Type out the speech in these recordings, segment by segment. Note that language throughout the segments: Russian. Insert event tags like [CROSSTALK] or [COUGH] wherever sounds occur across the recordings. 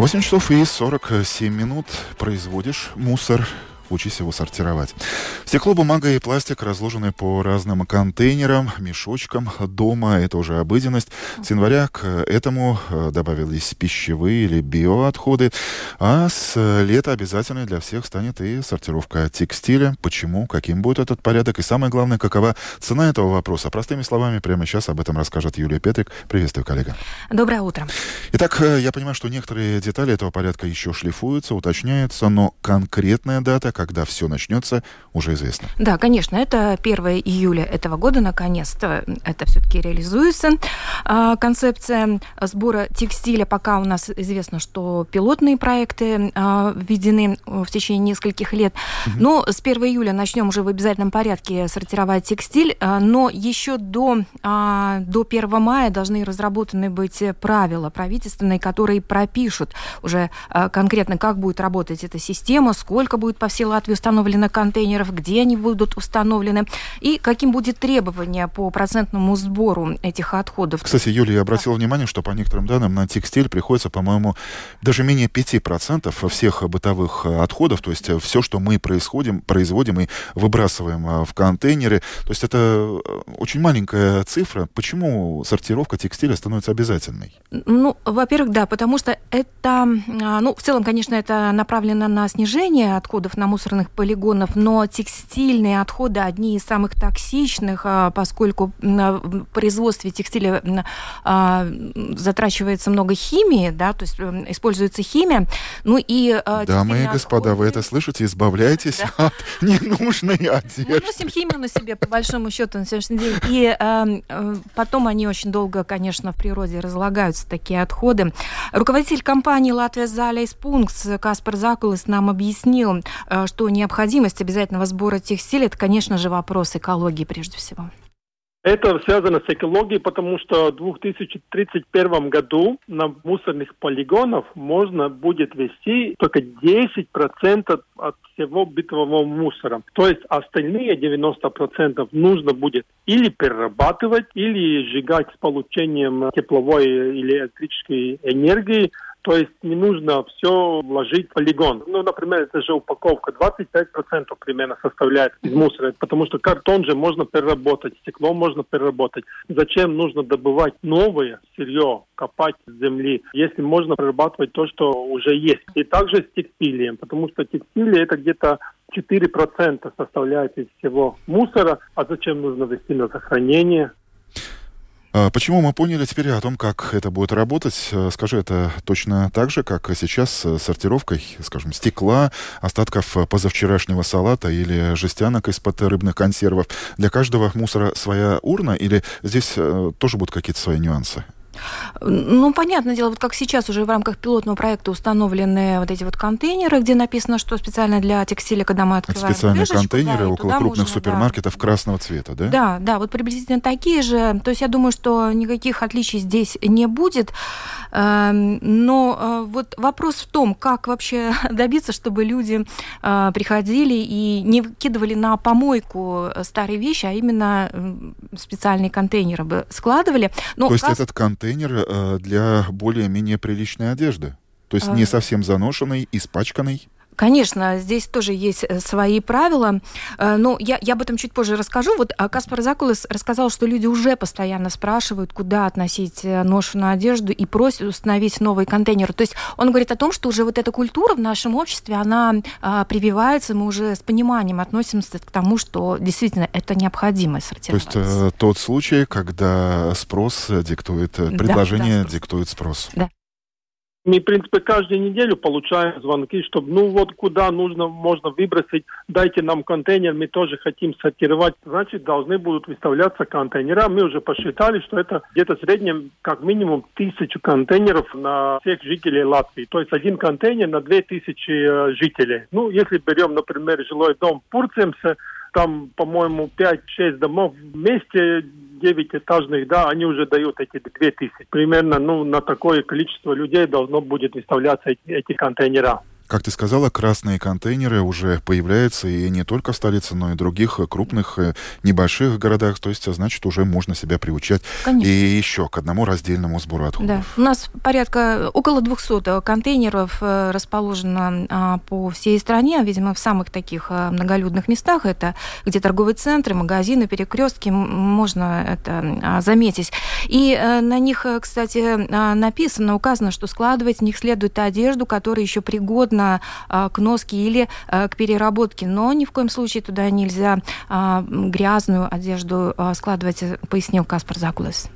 8 часов и 47 минут производишь мусор учись его сортировать. Стекло, бумага и пластик разложены по разным контейнерам, мешочкам дома. Это уже обыденность. С января к этому э, добавились пищевые или биоотходы. А с лета обязательной для всех станет и сортировка текстиля. Почему, каким будет этот порядок и самое главное, какова цена этого вопроса. Простыми словами, прямо сейчас об этом расскажет Юлия Петрик. Приветствую, коллега. Доброе утро. Итак, э, я понимаю, что некоторые детали этого порядка еще шлифуются, уточняются, но конкретная дата, когда все начнется, уже известно. Да, конечно, это 1 июля этого года, наконец-то это все-таки реализуется. А, концепция сбора текстиля, пока у нас известно, что пилотные проекты а, введены в течение нескольких лет. Угу. Но с 1 июля начнем уже в обязательном порядке сортировать текстиль, а, но еще до, до 1 мая должны разработаны быть правила правительственные, которые пропишут уже конкретно, как будет работать эта система, сколько будет по всей Латвии установлено контейнеров, где они будут установлены и каким будет требование по процентному сбору этих отходов. Кстати, Юлия, я обратил да. внимание, что по некоторым данным на текстиль приходится, по-моему, даже менее 5% всех бытовых отходов, то есть все, что мы происходим, производим и выбрасываем а, в контейнеры. То есть это э, очень маленькая цифра. Почему сортировка текстиля становится обязательной? Ну, во-первых, да, потому что это, а, ну, в целом, конечно, это направлено на снижение отходов на мусорных полигонов, но текстильные отходы одни из самых токсичных, а, поскольку в производстве текстиля а, затрачивается много химии, да, то есть эм, используется химия. Ну и а, Дамы и господа, отходы... вы это слышите? Избавляйтесь [LAUGHS] да. от ненужной одежды. Мы носим химию на себе, по большому счету, на сегодняшний день. И э, потом они очень долго, конечно, в природе разлагаются, такие отходы. Руководитель компании «Латвия Заля Пункс» Каспар Закулес нам объяснил, что не необходимость обязательного сбора текстиля, это, конечно же, вопрос экологии прежде всего. Это связано с экологией, потому что в 2031 году на мусорных полигонах можно будет вести только 10% от всего бытового мусора. То есть остальные 90% нужно будет или перерабатывать, или сжигать с получением тепловой или электрической энергии, то есть не нужно все вложить в полигон. Ну, например, это же упаковка 25% примерно составляет из мусора, потому что картон же можно переработать, стекло можно переработать. Зачем нужно добывать новое сырье, копать с земли, если можно перерабатывать то, что уже есть. И также с текстилием, потому что текстиль это где-то 4% составляет из всего мусора, а зачем нужно вести на сохранение, а почему мы поняли теперь о том, как это будет работать? Э, скажи, это точно так же, как сейчас с сортировкой, скажем, стекла, остатков позавчерашнего салата или жестянок из-под рыбных консервов? Для каждого мусора своя урна или здесь э, тоже будут какие-то свои нюансы? Ну, понятное дело, вот как сейчас уже в рамках пилотного проекта установлены вот эти вот контейнеры, где написано, что специально для текстиля, когда мы открываем Специальные контейнеры да, около крупных можно, супермаркетов да. красного цвета, да? Да, да, вот приблизительно такие же. То есть я думаю, что никаких отличий здесь не будет. Эм, но э, вот вопрос в том, как вообще [LAUGHS] добиться, чтобы люди э, приходили и не выкидывали на помойку старые вещи, а именно специальные контейнеры бы складывали. Но То есть как... этот контейнер э, для более-менее приличной одежды? То есть не совсем заношенный, испачканный? Конечно, здесь тоже есть э, свои правила, э, но я, я об этом чуть позже расскажу. Вот а, Каспар Закулес рассказал, что люди уже постоянно спрашивают, куда относить э, ношенную одежду и просят установить новый контейнер. То есть он говорит о том, что уже вот эта культура в нашем обществе, она а, прививается, мы уже с пониманием относимся к тому, что действительно это необходимо сортировать. То есть тот случай, когда спрос диктует, предложение да, да, спрос. диктует спрос. Да. Мы, в принципе, каждую неделю получаем звонки, чтобы, ну вот куда нужно, можно выбросить, дайте нам контейнер, мы тоже хотим сортировать. Значит, должны будут выставляться контейнера. Мы уже посчитали, что это где-то в среднем как минимум тысячу контейнеров на всех жителей Латвии. То есть один контейнер на две тысячи э, жителей. Ну, если берем, например, жилой дом Пурцемсе, там, по-моему, 5-6 домов вместе девятиэтажных, да, они уже дают эти две тысячи. Примерно, ну, на такое количество людей должно будет выставляться эти, эти контейнера. Как ты сказала, красные контейнеры уже появляются и не только в столице, но и других крупных э, небольших городах. То есть, значит, уже можно себя приучать Конечно. и еще к одному раздельному сбору отходов. Да. У нас порядка около 200 контейнеров э, расположено а, по всей стране, видимо, в самых таких э, многолюдных местах. Это где торговые центры, магазины, перекрестки, можно это а, заметить. И на них, кстати, написано, указано, что складывать в них следует одежду, которая еще пригодна к носке или к переработке, но ни в коем случае туда нельзя грязную одежду складывать, пояснил Каспар Закулес.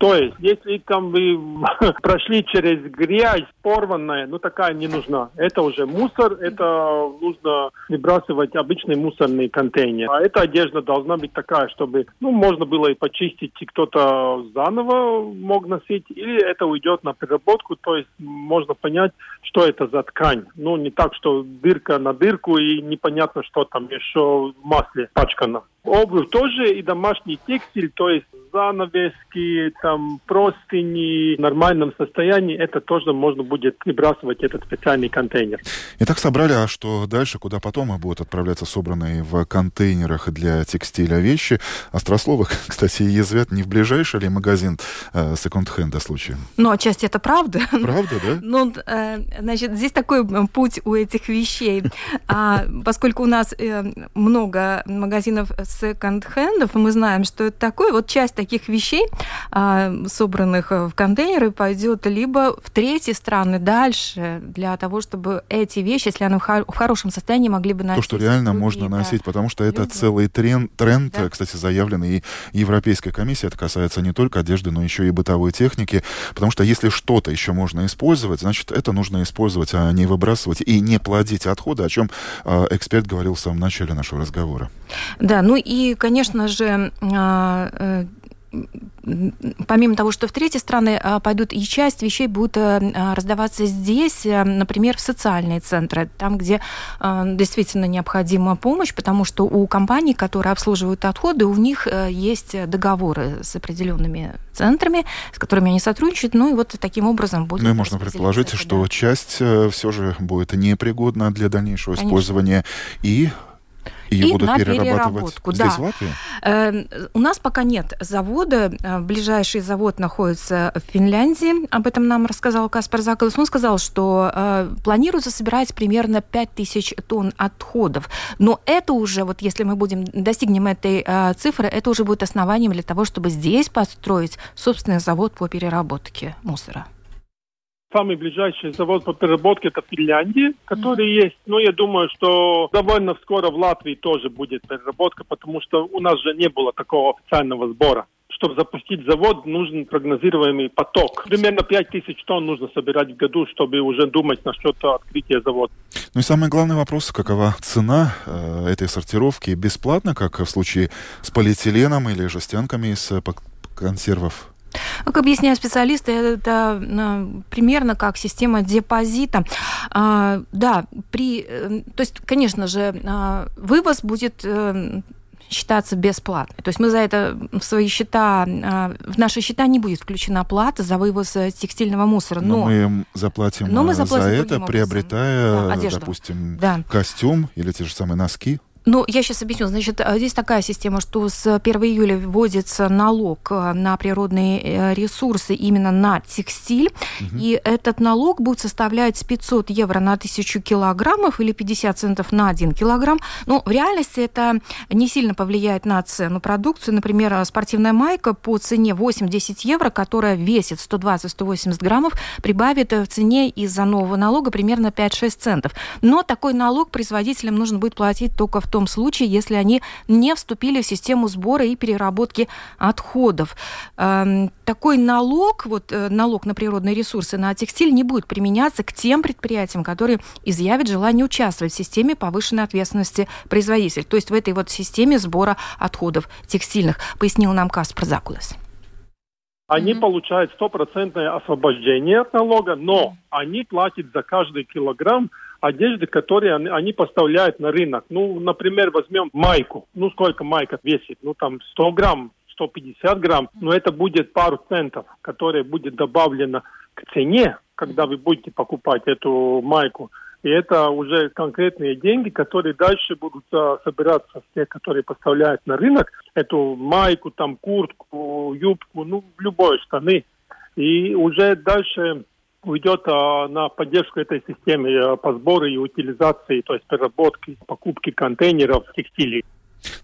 То есть, если там вы [LAUGHS] прошли через грязь порванная, ну такая не нужна. Это уже мусор, это нужно выбрасывать обычный мусорный контейнер. А эта одежда должна быть такая, чтобы ну, можно было и почистить, и кто-то заново мог носить, или это уйдет на переработку, то есть можно понять, что это за ткань. Ну, не так, что дырка на дырку, и непонятно, что там еще в масле пачкано. Обувь тоже и домашний текстиль, то есть занавески, там простыни в нормальном состоянии, это тоже можно будет выбрасывать этот специальный контейнер. Итак, собрали, а что дальше, куда потом будут отправляться собранные в контейнерах для текстиля вещи? Острословы, [LAUGHS] кстати, язвят не в ближайший ли магазин э, секонд-хенда случаем? Ну, отчасти это правда. Правда, да? [LAUGHS] Ну, э, значит, здесь такой путь у этих вещей. А, поскольку у нас э, много магазинов секонд-хендов, мы знаем, что это такое, вот часть таких вещей, а, собранных в контейнеры, пойдет либо в третьи страны дальше, для того, чтобы эти вещи, если они в хорошем состоянии, могли бы носить. То, что реально можно да. носить, потому что это Люди. целый тренд, тренд да. кстати, заявленный и Европейской комиссией. Это касается не только одежды, но еще и бытовой техники. Потому что если что-то еще можно использовать, значит, это нужно использовать, а не выбрасывать и не плодить отходы, о чем э, эксперт говорил в самом начале нашего разговора. Да, ну и, конечно же, а, э, помимо того, что в третьи страны а, пойдут, и часть вещей будет э, а, раздаваться здесь, э, например, в социальные центры, там, где действительно необходима помощь, потому что у компаний, которые обслуживают отходы, у них есть договоры с определенными центрами, с которыми они сотрудничают, ну и вот таким образом будет. Ну и можно предположить, это, что да. часть все же будет непригодна для дальнейшего Конечно. использования и и будут на переработку. Здесь, да. в Латвии? Э, у нас пока нет завода. Э, ближайший завод находится в Финляндии. Об этом нам рассказал Каспар Заколос. Он сказал, что э, планируется собирать примерно 5000 тонн отходов. Но это уже, вот если мы будем достигнем этой э, цифры, это уже будет основанием для того, чтобы здесь построить собственный завод по переработке мусора. Самый ближайший завод по переработке это Финляндия, который mm-hmm. есть. Но я думаю, что довольно скоро в Латвии тоже будет переработка, потому что у нас же не было такого официального сбора. Чтобы запустить завод, нужен прогнозируемый поток. Примерно 5 тысяч тонн нужно собирать в году, чтобы уже думать насчет открытия завода. Ну и самый главный вопрос, какова цена э, этой сортировки? Бесплатно, как в случае с полиэтиленом или жестянками из э, консервов? Как объясняют специалисты, это ну, примерно как система депозита. А, да, при, э, то есть, конечно же, а, вывоз будет э, считаться бесплатной. То есть мы за это в свои счета, а, в наши счета не будет включена плата за вывоз э, текстильного мусора. Но, но мы заплатим, но мы заплатим за это, приобретая, да, допустим, да. костюм или те же самые носки. Ну, я сейчас объясню. Значит, э, здесь такая система, что с 1 июля вводится налог э, на природные э, ресурсы именно на текстиль. Угу. И этот налог будет составлять 500 евро на 1000 килограммов или 50 центов на 1 килограмм. Но в реальности это не сильно повлияет на цену продукции. Например, спортивная майка по цене 8-10 евро, которая весит 120-180 граммов, прибавит в цене из-за нового налога примерно 5-6 центов. Но такой налог производителям нужно будет платить только в том случае, если они не вступили в систему сбора и переработки отходов. Эм, такой налог, вот э, налог на природные ресурсы на текстиль не будет применяться к тем предприятиям, которые изъявят желание участвовать в системе повышенной ответственности производителя, то есть в этой вот системе сбора отходов текстильных, пояснил нам Каспар Закулес они mm-hmm. получают стопроцентное освобождение от налога, но они платят за каждый килограмм одежды, которые они, они поставляют на рынок. Ну, например, возьмем майку. Ну, сколько майка весит? Ну, там 100 грамм, 150 грамм. Но это будет пару центов, которые будет добавлено к цене, когда вы будете покупать эту майку. И это уже конкретные деньги, которые дальше будут а, собираться с тех, которые поставляют на рынок эту майку, там, куртку, юбку, ну, любой штаны. И уже дальше уйдет а, на поддержку этой системы а, по сбору и утилизации, то есть переработки, покупки контейнеров, текстилей.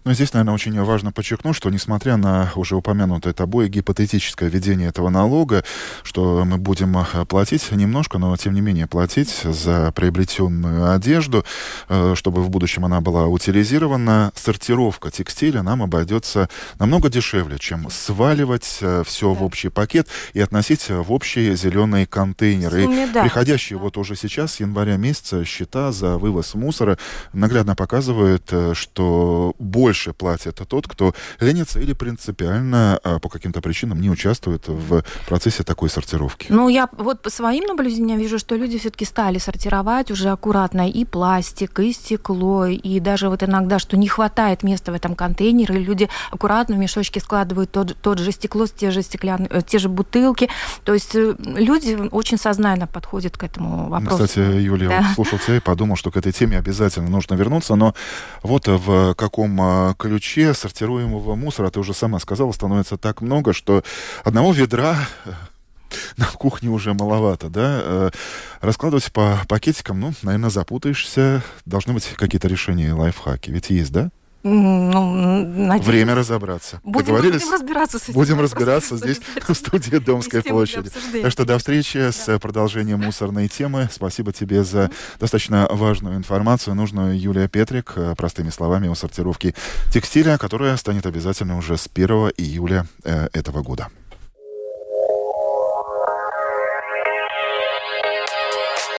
Но здесь, наверное, очень важно подчеркнуть, что несмотря на уже упомянутое тобой гипотетическое введение этого налога, что мы будем э, платить немножко, но тем не менее платить за приобретенную одежду, э, чтобы в будущем она была утилизирована, сортировка текстиля нам обойдется намного дешевле, чем сваливать э, все да. в общий пакет и относить в общие зеленые контейнеры. Сумме, да. приходящие да. вот уже сейчас, с января месяца, счета за вывоз мусора наглядно показывают, что больше платит тот, кто ленится или принципиально а, по каким-то причинам не участвует в процессе такой сортировки. Ну, я вот по своим наблюдениям вижу, что люди все-таки стали сортировать уже аккуратно и пластик, и стекло, и даже вот иногда, что не хватает места в этом контейнере, и люди аккуратно в мешочки складывают тот, тот же стекло, те же стеклянные, э, те же бутылки. То есть э, люди очень сознательно подходят к этому вопросу. Кстати, Юлия, да. слушал тебя и подумал, что к этой теме обязательно нужно вернуться, но вот в каком а, ключе сортируемого мусора, ты уже сама сказала, становится так много, что одного ведра э, [LAUGHS] на кухне уже маловато, да? Э, раскладывать по пакетикам, ну, наверное, запутаешься. Должны быть какие-то решения, лайфхаки. Ведь есть, да? Ну, надеюсь. Время разобраться. Будем, будем разбираться с этим. Будем разбираться [LAUGHS] здесь, [LAUGHS] в студии Домской площади. Так что до встречи да. с продолжением мусорной темы. Спасибо тебе за достаточно важную информацию, нужную Юлия Петрик, э, простыми словами, о сортировке текстиля, которая станет обязательно уже с 1 июля э, этого года.